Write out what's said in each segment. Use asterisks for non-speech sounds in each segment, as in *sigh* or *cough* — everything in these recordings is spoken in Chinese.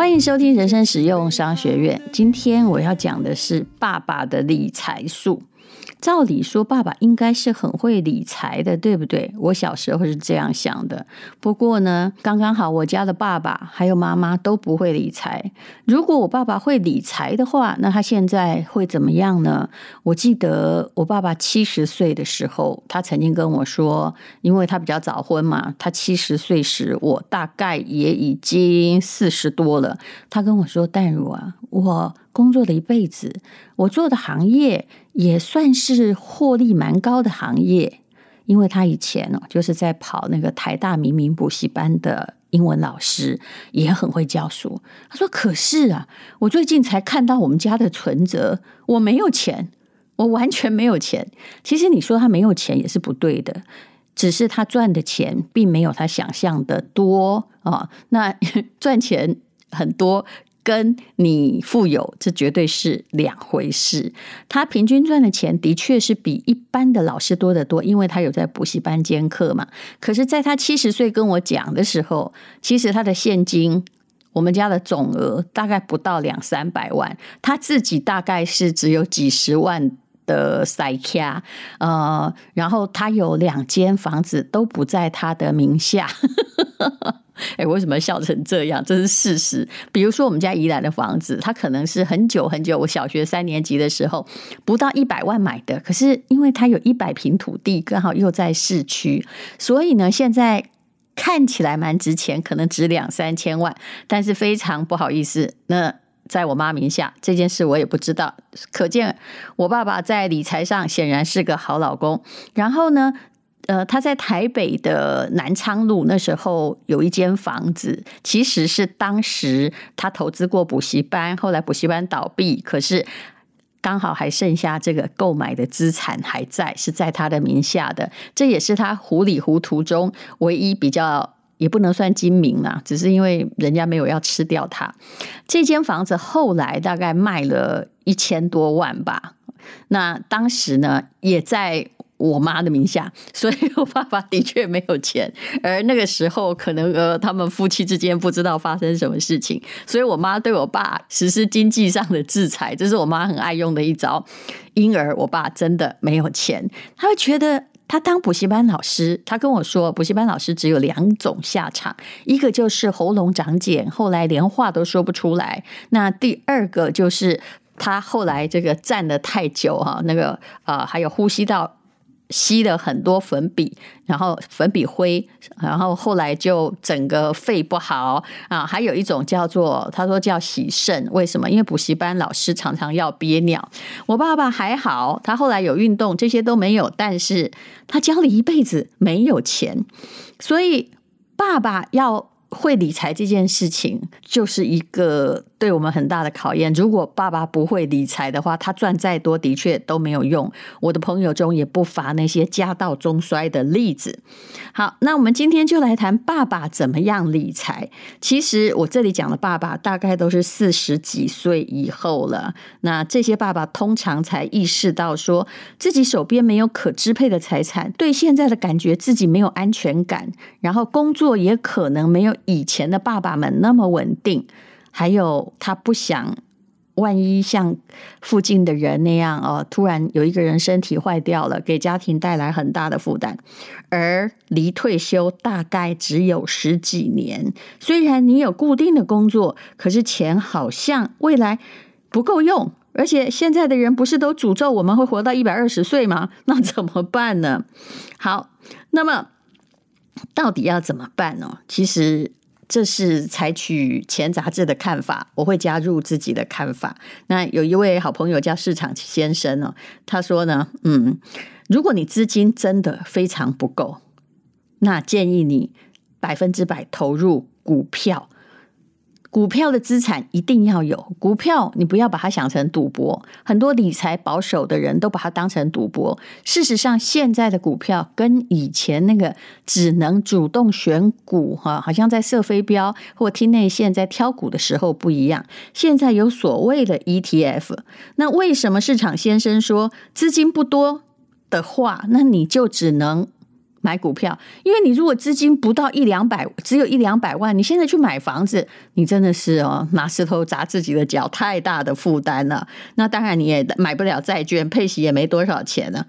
欢迎收听人生实用商学院。今天我要讲的是爸爸的理财术。照理说，爸爸应该是很会理财的，对不对？我小时候是这样想的。不过呢，刚刚好，我家的爸爸还有妈妈都不会理财。如果我爸爸会理财的话，那他现在会怎么样呢？我记得我爸爸七十岁的时候，他曾经跟我说，因为他比较早婚嘛，他七十岁时，我大概也已经四十多了。他跟我说：“淡如啊，我。”工作了一辈子，我做的行业也算是获利蛮高的行业，因为他以前哦就是在跑那个台大明明补习班的英文老师，也很会教书。他说：“可是啊，我最近才看到我们家的存折，我没有钱，我完全没有钱。其实你说他没有钱也是不对的，只是他赚的钱并没有他想象的多啊。那 *laughs* 赚钱很多。”跟你富有，这绝对是两回事。他平均赚的钱的确是比一般的老师多得多，因为他有在补习班兼课嘛。可是，在他七十岁跟我讲的时候，其实他的现金，我们家的总额大概不到两三百万，他自己大概是只有几十万的塞卡，呃，然后他有两间房子都不在他的名下。哈 *laughs* 哈哎，为什么笑成这样？这是事实。比如说，我们家宜兰的房子，它可能是很久很久，我小学三年级的时候不到一百万买的。可是，因为它有一百平土地，刚好又在市区，所以呢，现在看起来蛮值钱，可能值两三千万。但是非常不好意思，那在我妈名下这件事我也不知道。可见我爸爸在理财上显然是个好老公。然后呢，呃，他在台北的南昌路那时候有一间房子，其实是当时他投资过补习班，后来补习班倒闭，可是刚好还剩下这个购买的资产还在，是在他的名下的。这也是他糊里糊涂中唯一比较也不能算精明啦，只是因为人家没有要吃掉他。这间房子后来大概卖了一千多万吧。那当时呢，也在。我妈的名下，*laughs* 所以我爸爸的确没有钱，而那个时候可能呃，他们夫妻之间不知道发生什么事情，所以我妈对我爸实施经济上的制裁，这是我妈很爱用的一招。因而我爸真的没有钱，他会觉得他当补习班老师，他跟我说，补习班老师只有两种下场，一个就是喉咙长茧，后来连话都说不出来；那第二个就是他后来这个站得太久哈，那个呃，还有呼吸道。吸了很多粉笔，然后粉笔灰，然后后来就整个肺不好啊。还有一种叫做，他说叫洗肾，为什么？因为补习班老师常常要憋尿。我爸爸还好，他后来有运动，这些都没有，但是他教了一辈子没有钱，所以爸爸要会理财这件事情，就是一个。对我们很大的考验。如果爸爸不会理财的话，他赚再多的确都没有用。我的朋友中也不乏那些家道中衰的例子。好，那我们今天就来谈爸爸怎么样理财。其实我这里讲的爸爸大概都是四十几岁以后了。那这些爸爸通常才意识到说自己手边没有可支配的财产，对现在的感觉自己没有安全感，然后工作也可能没有以前的爸爸们那么稳定。还有，他不想万一像附近的人那样哦，突然有一个人身体坏掉了，给家庭带来很大的负担，而离退休大概只有十几年。虽然你有固定的工作，可是钱好像未来不够用，而且现在的人不是都诅咒我们会活到一百二十岁吗？*laughs* 那怎么办呢？好，那么到底要怎么办呢？其实。这是采取前杂志的看法，我会加入自己的看法。那有一位好朋友叫市场先生哦，他说呢，嗯，如果你资金真的非常不够，那建议你百分之百投入股票。股票的资产一定要有，股票你不要把它想成赌博。很多理财保守的人都把它当成赌博。事实上，现在的股票跟以前那个只能主动选股，哈，好像在射飞镖或听内线在挑股的时候不一样。现在有所谓的 ETF，那为什么市场先生说资金不多的话，那你就只能买股票，因为你如果资金不到一两百，只有一两百万，你现在去买房子，你真的是哦，拿石头砸自己的脚，太大的负担了。那当然你也买不了债券，配息也没多少钱呢。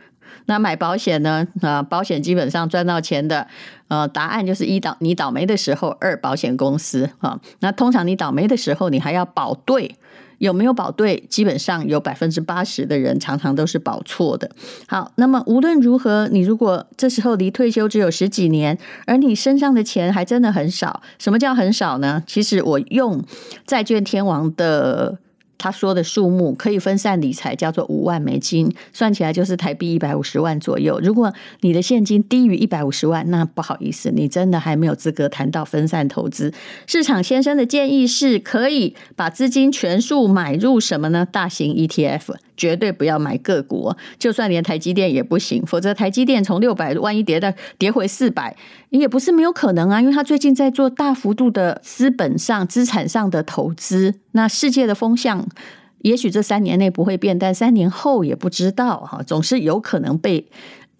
那买保险呢？啊，保险基本上赚到钱的，呃，答案就是一倒你倒霉的时候，二保险公司啊。那通常你倒霉的时候，你还要保对。有没有保对？基本上有百分之八十的人常常都是保错的。好，那么无论如何，你如果这时候离退休只有十几年，而你身上的钱还真的很少。什么叫很少呢？其实我用债券天王的。他说的数目可以分散理财，叫做五万美金，算起来就是台币一百五十万左右。如果你的现金低于一百五十万，那不好意思，你真的还没有资格谈到分散投资。市场先生的建议是可以把资金全数买入什么呢？大型 ETF。绝对不要买个股，就算连台积电也不行，否则台积电从六百万一跌到跌回四百，也不是没有可能啊。因为他最近在做大幅度的资本上、资产上的投资，那世界的风向也许这三年内不会变，但三年后也不知道哈，总是有可能被。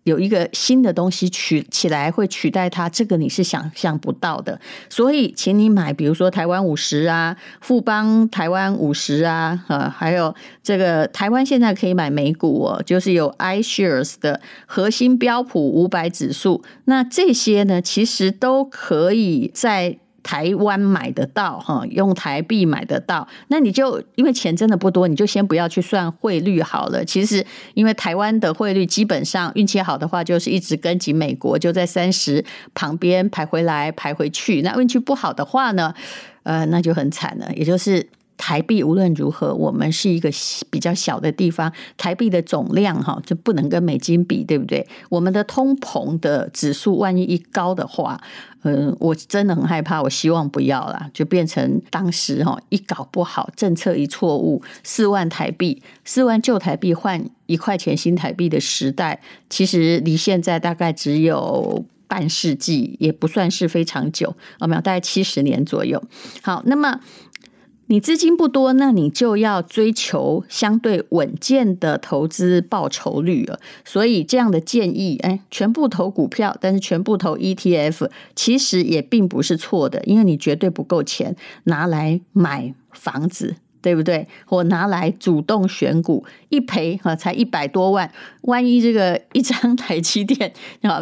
有一个新的东西取起来会取代它，这个你是想象不到的。所以，请你买，比如说台湾五十啊，富邦台湾五十啊，呃，还有这个台湾现在可以买美股哦，就是有 iShares 的核心标普五百指数。那这些呢，其实都可以在。台湾买得到哈，用台币买得到，那你就因为钱真的不多，你就先不要去算汇率好了。其实因为台湾的汇率基本上运气好的话，就是一直跟紧美国，就在三十旁边排回来排回去。那运气不好的话呢，呃，那就很惨了，也就是。台币无论如何，我们是一个比较小的地方，台币的总量哈就不能跟美金比，对不对？我们的通膨的指数万一一高的话，嗯，我真的很害怕。我希望不要啦，就变成当时哈一搞不好，政策一错误，四万台币，四万旧台币换一块钱新台币的时代，其实离现在大概只有半世纪，也不算是非常久，我们大概七十年左右。好，那么。你资金不多，那你就要追求相对稳健的投资报酬率了。所以这样的建议，哎，全部投股票，但是全部投 ETF，其实也并不是错的，因为你绝对不够钱拿来买房子。对不对？我拿来主动选股，一赔哈，才一百多万。万一这个一张 *laughs* 台积电，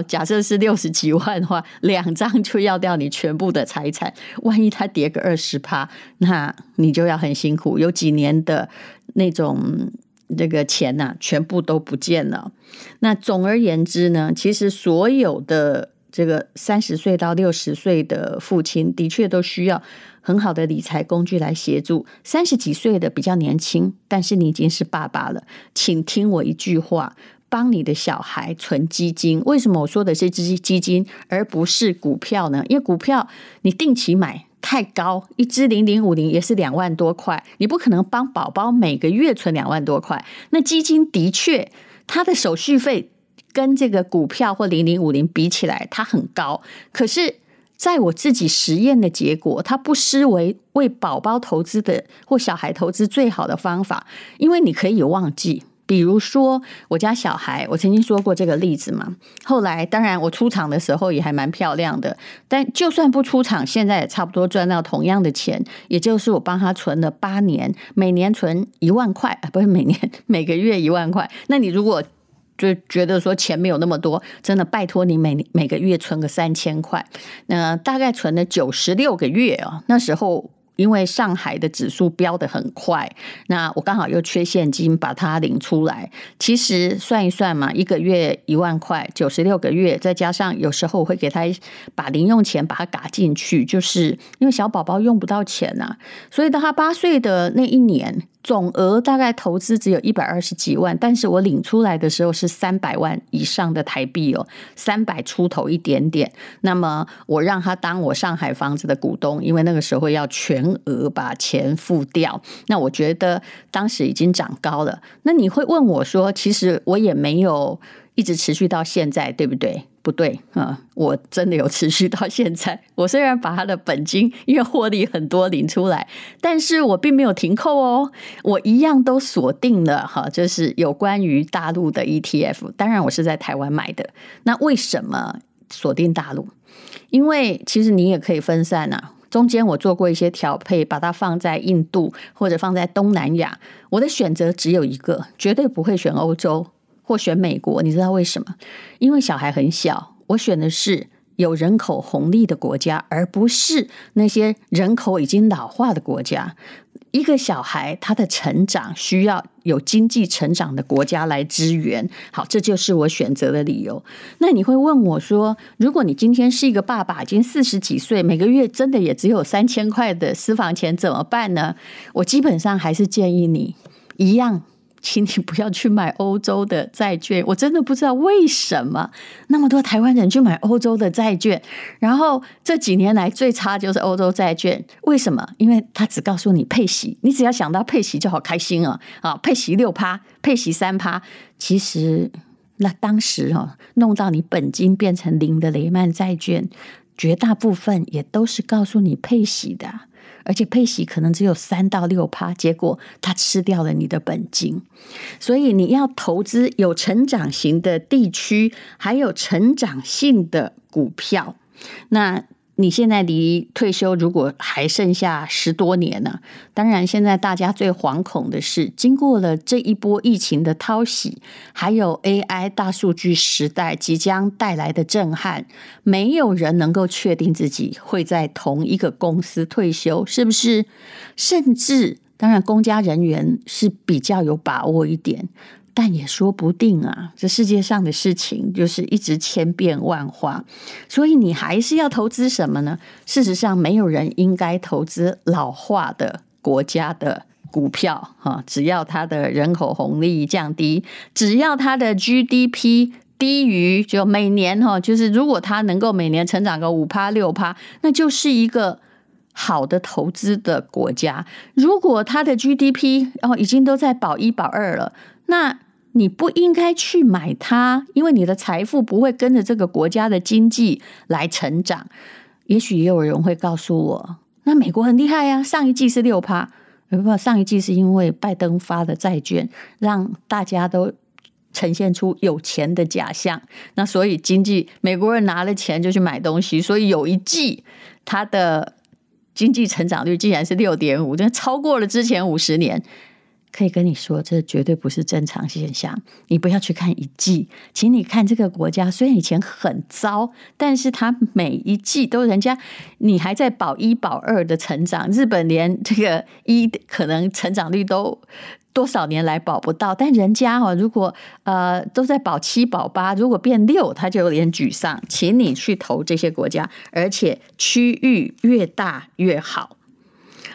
假设是六十几万的话，两张就要掉你全部的财产。万一它跌个二十趴，那你就要很辛苦，有几年的那种这个钱呐、啊，全部都不见了。那总而言之呢，其实所有的这个三十岁到六十岁的父亲，的确都需要。很好的理财工具来协助三十几岁的比较年轻，但是你已经是爸爸了，请听我一句话，帮你的小孩存基金。为什么我说的是基基金，而不是股票呢？因为股票你定期买太高，一支零零五零也是两万多块，你不可能帮宝宝每个月存两万多块。那基金的确，它的手续费跟这个股票或零零五零比起来，它很高，可是。在我自己实验的结果，它不失为为宝宝投资的或小孩投资最好的方法，因为你可以忘记。比如说，我家小孩，我曾经说过这个例子嘛。后来，当然我出场的时候也还蛮漂亮的，但就算不出场，现在也差不多赚到同样的钱。也就是我帮他存了八年，每年存一万块，不是每年每个月一万块。那你如果就觉得说钱没有那么多，真的拜托你每每个月存个三千块，那大概存了九十六个月啊，那时候。因为上海的指数飙得很快，那我刚好又缺现金，把它领出来。其实算一算嘛，一个月一万块，九十六个月，再加上有时候我会给他把零用钱把它嘎进去，就是因为小宝宝用不到钱呐，所以到他八岁的那一年。总额大概投资只有一百二十几万，但是我领出来的时候是三百万以上的台币哦，三百出头一点点。那么我让他当我上海房子的股东，因为那个时候要全额把钱付掉。那我觉得当时已经涨高了。那你会问我说，其实我也没有。一直持续到现在，对不对？不对、嗯！我真的有持续到现在。*laughs* 我虽然把他的本金因为获利很多领出来，但是我并没有停扣哦。我一样都锁定了哈，就是有关于大陆的 ETF。当然，我是在台湾买的。那为什么锁定大陆，因为其实你也可以分散啊。中间我做过一些调配，把它放在印度或者放在东南亚。我的选择只有一个，绝对不会选欧洲或选美国。你知道为什么？因为小孩很小，我选的是有人口红利的国家，而不是那些人口已经老化的国家。一个小孩他的成长需要有经济成长的国家来支援，好，这就是我选择的理由。那你会问我说，如果你今天是一个爸爸，已经四十几岁，每个月真的也只有三千块的私房钱怎么办呢？我基本上还是建议你一样。请你不要去买欧洲的债券，我真的不知道为什么那么多台湾人去买欧洲的债券。然后这几年来最差就是欧洲债券，为什么？因为他只告诉你配息，你只要想到配息就好开心啊！啊，配息六趴，配息三趴，其实那当时哦，弄到你本金变成零的雷曼债券，绝大部分也都是告诉你配息的。而且配息可能只有三到六趴，结果它吃掉了你的本金，所以你要投资有成长型的地区，还有成长性的股票，那。你现在离退休如果还剩下十多年呢？当然，现在大家最惶恐的是，经过了这一波疫情的淘洗，还有 AI 大数据时代即将带来的震撼，没有人能够确定自己会在同一个公司退休，是不是？甚至，当然，公家人员是比较有把握一点。但也说不定啊，这世界上的事情就是一直千变万化，所以你还是要投资什么呢？事实上，没有人应该投资老化的国家的股票哈，只要它的人口红利降低，只要它的 GDP 低于就每年哈，就是如果它能够每年成长个五趴六趴，那就是一个好的投资的国家。如果它的 GDP 哦已经都在保一保二了，那你不应该去买它，因为你的财富不会跟着这个国家的经济来成长。也许也有人会告诉我，那美国很厉害呀，上一季是六趴，不，上一季是因为拜登发的债券让大家都呈现出有钱的假象，那所以经济美国人拿了钱就去买东西，所以有一季它的经济成长率竟然是六点五，这超过了之前五十年。可以跟你说，这绝对不是正常现象。你不要去看一季，请你看这个国家，虽然以前很糟，但是它每一季都人家你还在保一保二的成长。日本连这个一可能成长率都多少年来保不到，但人家哦，如果呃都在保七保八，如果变六，他就有点沮丧。请你去投这些国家，而且区域越大越好。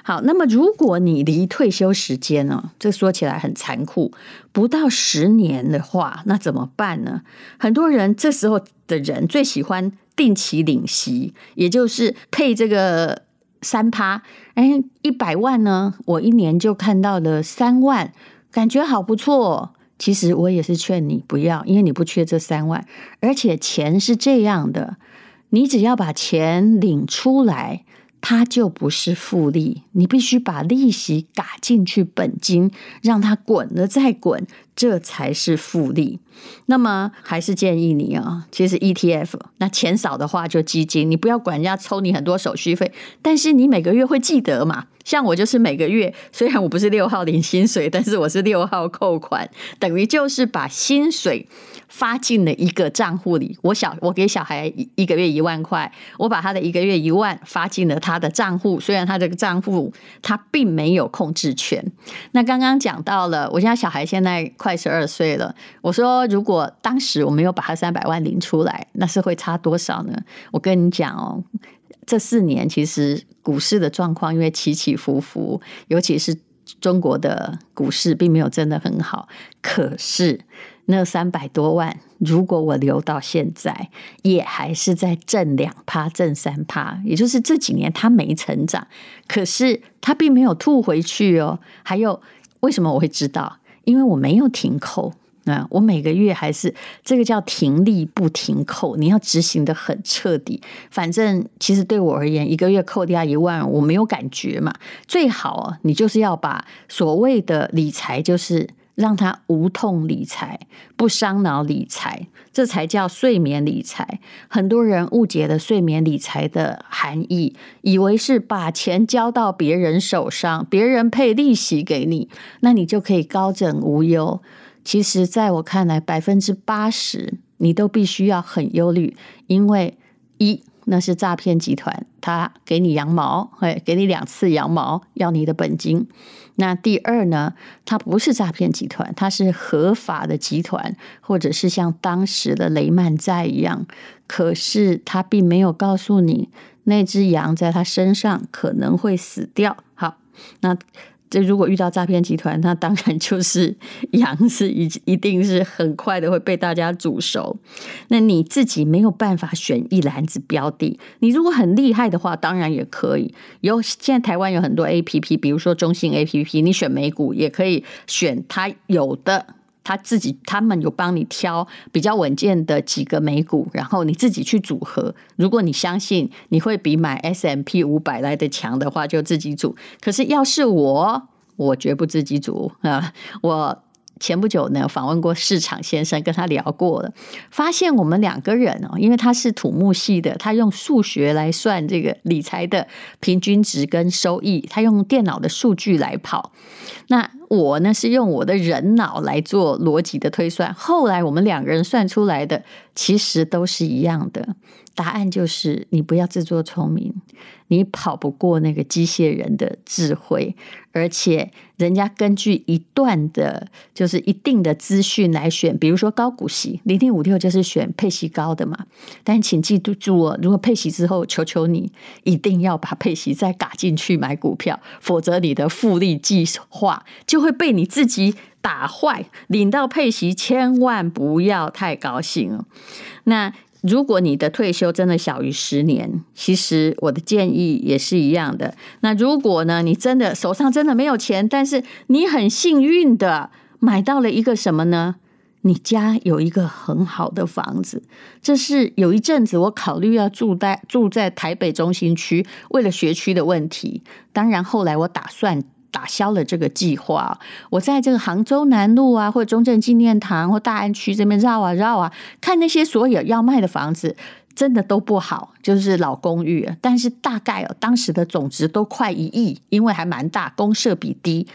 好，那么如果你离退休时间呢？这说起来很残酷，不到十年的话，那怎么办呢？很多人这时候的人最喜欢定期领息，也就是配这个三趴。哎，一百万呢，我一年就看到了三万，感觉好不错。其实我也是劝你不要，因为你不缺这三万，而且钱是这样的，你只要把钱领出来。它就不是复利，你必须把利息打进去本金，让它滚了再滚，这才是复利。那么还是建议你啊，其实 ETF 那钱少的话就基金，你不要管人家抽你很多手续费，但是你每个月会记得嘛。像我就是每个月，虽然我不是六号领薪水，但是我是六号扣款，等于就是把薪水发进了一个账户里。我小我给小孩一个月一万块，我把他的一个月一万发进了他的账户。虽然他这个账户他并没有控制权。那刚刚讲到了，我家小孩现在快十二岁了。我说，如果当时我没有把他三百万领出来，那是会差多少呢？我跟你讲哦。这四年其实股市的状况因为起起伏伏，尤其是中国的股市并没有真的很好。可是那三百多万，如果我留到现在，也还是在挣两趴、挣三趴，也就是这几年它没成长，可是它并没有吐回去哦。还有为什么我会知道？因为我没有停扣。啊，我每个月还是这个叫停利不停扣，你要执行的很彻底。反正其实对我而言，一个月扣掉一万，我没有感觉嘛。最好你就是要把所谓的理财，就是让他无痛理财，不伤脑理财，这才叫睡眠理财。很多人误解了睡眠理财的含义，以为是把钱交到别人手上，别人配利息给你，那你就可以高枕无忧。其实，在我看来，百分之八十你都必须要很忧虑，因为一。那是诈骗集团，他给你羊毛，哎，给你两次羊毛，要你的本金。那第二呢，他不是诈骗集团，他是合法的集团，或者是像当时的雷曼债一样。可是他并没有告诉你，那只羊在他身上可能会死掉。好，那。这如果遇到诈骗集团，那当然就是 *laughs* 羊是一一定是很快的会被大家煮熟。那你自己没有办法选一篮子标的，你如果很厉害的话，当然也可以。有现在台湾有很多 APP，比如说中信 APP，你选美股也可以选它有的。他自己，他们有帮你挑比较稳健的几个美股，然后你自己去组合。如果你相信你会比买 S M P 五百来的强的话，就自己组。可是要是我，我绝不自己组啊，我。前不久呢，访问过市场先生，跟他聊过了，发现我们两个人哦，因为他是土木系的，他用数学来算这个理财的平均值跟收益，他用电脑的数据来跑。那我呢，是用我的人脑来做逻辑的推算。后来我们两个人算出来的，其实都是一样的。答案就是，你不要自作聪明，你跑不过那个机械人的智慧，而且人家根据一段的，就是一定的资讯来选，比如说高股息，零零五六就是选配息高的嘛。但请记住哦，如果配息之后，求求你一定要把配息再嘎进去买股票，否则你的复利计划就会被你自己打坏。领到配息，千万不要太高兴哦。那。如果你的退休真的小于十年，其实我的建议也是一样的。那如果呢，你真的手上真的没有钱，但是你很幸运的买到了一个什么呢？你家有一个很好的房子。这是有一阵子我考虑要住在住在台北中心区，为了学区的问题。当然后来我打算。打消了这个计划。我在这个杭州南路啊，或者中正纪念堂或大安区这边绕啊绕啊，看那些所有要卖的房子，真的都不好，就是老公寓。但是大概哦，当时的总值都快一亿，因为还蛮大，公设比低。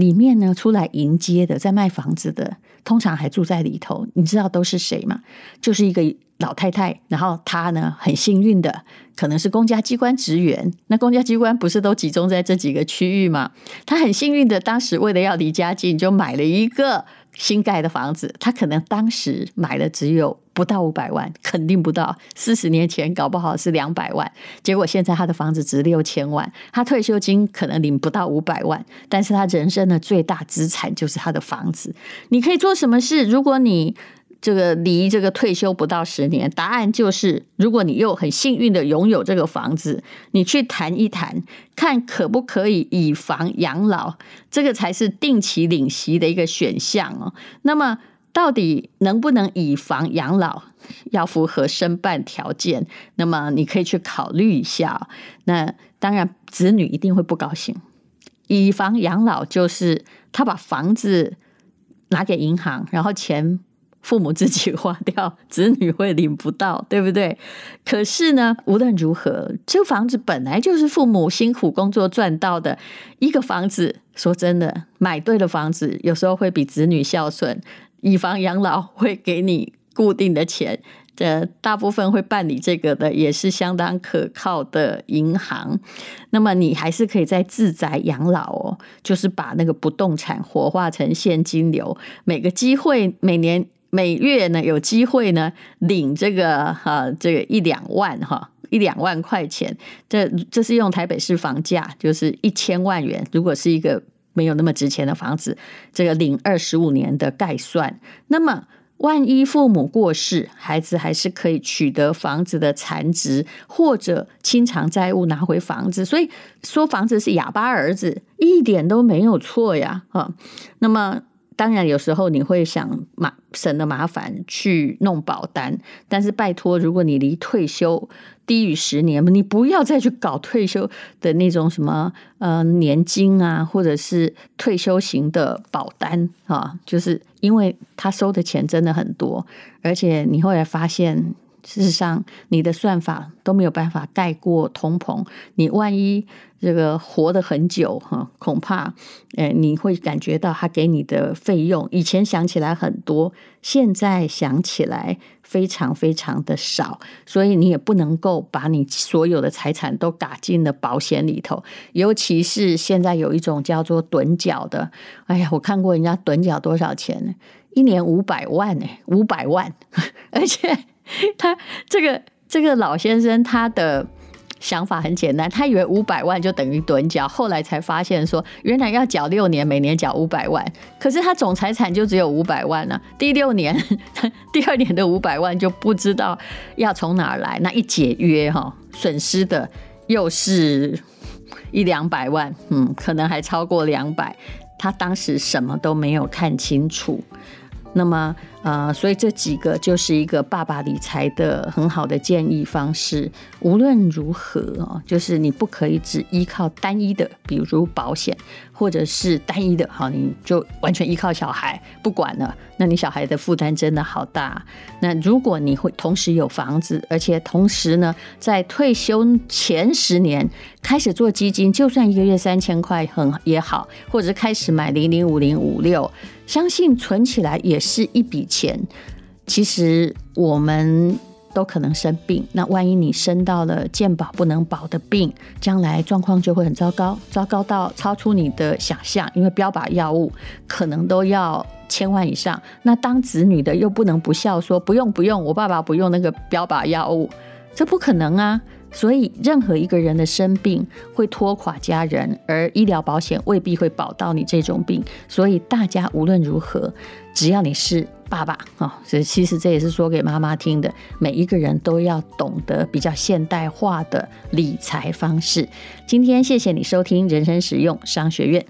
里面呢，出来迎接的，在卖房子的，通常还住在里头。你知道都是谁吗？就是一个。老太太，然后她呢，很幸运的，可能是公家机关职员。那公家机关不是都集中在这几个区域吗？她很幸运的，当时为了要离家近，就买了一个新盖的房子。他可能当时买了只有不到五百万，肯定不到。四十年前搞不好是两百万，结果现在他的房子值六千万。他退休金可能领不到五百万，但是他人生的最大资产就是他的房子。你可以做什么事？如果你这个离这个退休不到十年，答案就是，如果你又很幸运的拥有这个房子，你去谈一谈，看可不可以以房养老，这个才是定期领息的一个选项哦。那么，到底能不能以房养老，要符合申办条件，那么你可以去考虑一下。那当然，子女一定会不高兴。以房养老就是他把房子拿给银行，然后钱。父母自己花掉，子女会领不到，对不对？可是呢，无论如何，这房子本来就是父母辛苦工作赚到的一个房子。说真的，买对了房子，有时候会比子女孝顺。以房养老会给你固定的钱，这大部分会办理这个的，也是相当可靠的银行。那么你还是可以在自宅养老哦，就是把那个不动产活化成现金流，每个机会每年。每月呢，有机会呢领这个哈、这个一两万哈一两万块钱，这这是用台北市房价就是一千万元。如果是一个没有那么值钱的房子，这个领二十五年的概算，那么万一父母过世，孩子还是可以取得房子的残值或者清偿债务拿回房子。所以说房子是哑巴儿子，一点都没有错呀啊。那么。当然有时候你会想麻省了麻烦去弄保单，但是拜托，如果你离退休低于十年，你不要再去搞退休的那种什么呃年金啊，或者是退休型的保单啊，就是因为他收的钱真的很多，而且你后来发现。事实上，你的算法都没有办法盖过通膨。你万一这个活得很久哈，恐怕诶你会感觉到他给你的费用，以前想起来很多，现在想起来非常非常的少。所以你也不能够把你所有的财产都打进了保险里头。尤其是现在有一种叫做趸缴的，哎呀，我看过人家趸缴多少钱呢？一年五百万呢，五百万，*laughs* 而且。*laughs* 他这个这个老先生，他的想法很简单，他以为五百万就等于趸缴，后来才发现说，原来要缴六年，每年缴五百万，可是他总财产就只有五百万了。第六年，*laughs* 第二年的五百万就不知道要从哪儿来，那一解约哈，损失的又是一两百万，嗯，可能还超过两百。他当时什么都没有看清楚。那么，呃，所以这几个就是一个爸爸理财的很好的建议方式。无论如何哦，就是你不可以只依靠单一的，比如保险，或者是单一的，好，你就完全依靠小孩不管了。那你小孩的负担真的好大。那如果你会同时有房子，而且同时呢，在退休前十年开始做基金，就算一个月三千块很也好，或者开始买零零五零五六，相信存起来也是一笔钱。其实我们。都可能生病，那万一你生到了健保不能保的病，将来状况就会很糟糕，糟糕到超出你的想象。因为标靶药物可能都要千万以上，那当子女的又不能不孝，说不用不用，我爸爸不用那个标靶药物，这不可能啊。所以任何一个人的生病会拖垮家人，而医疗保险未必会保到你这种病。所以大家无论如何，只要你是。爸爸啊，所以其实这也是说给妈妈听的。每一个人都要懂得比较现代化的理财方式。今天谢谢你收听人生实用商学院。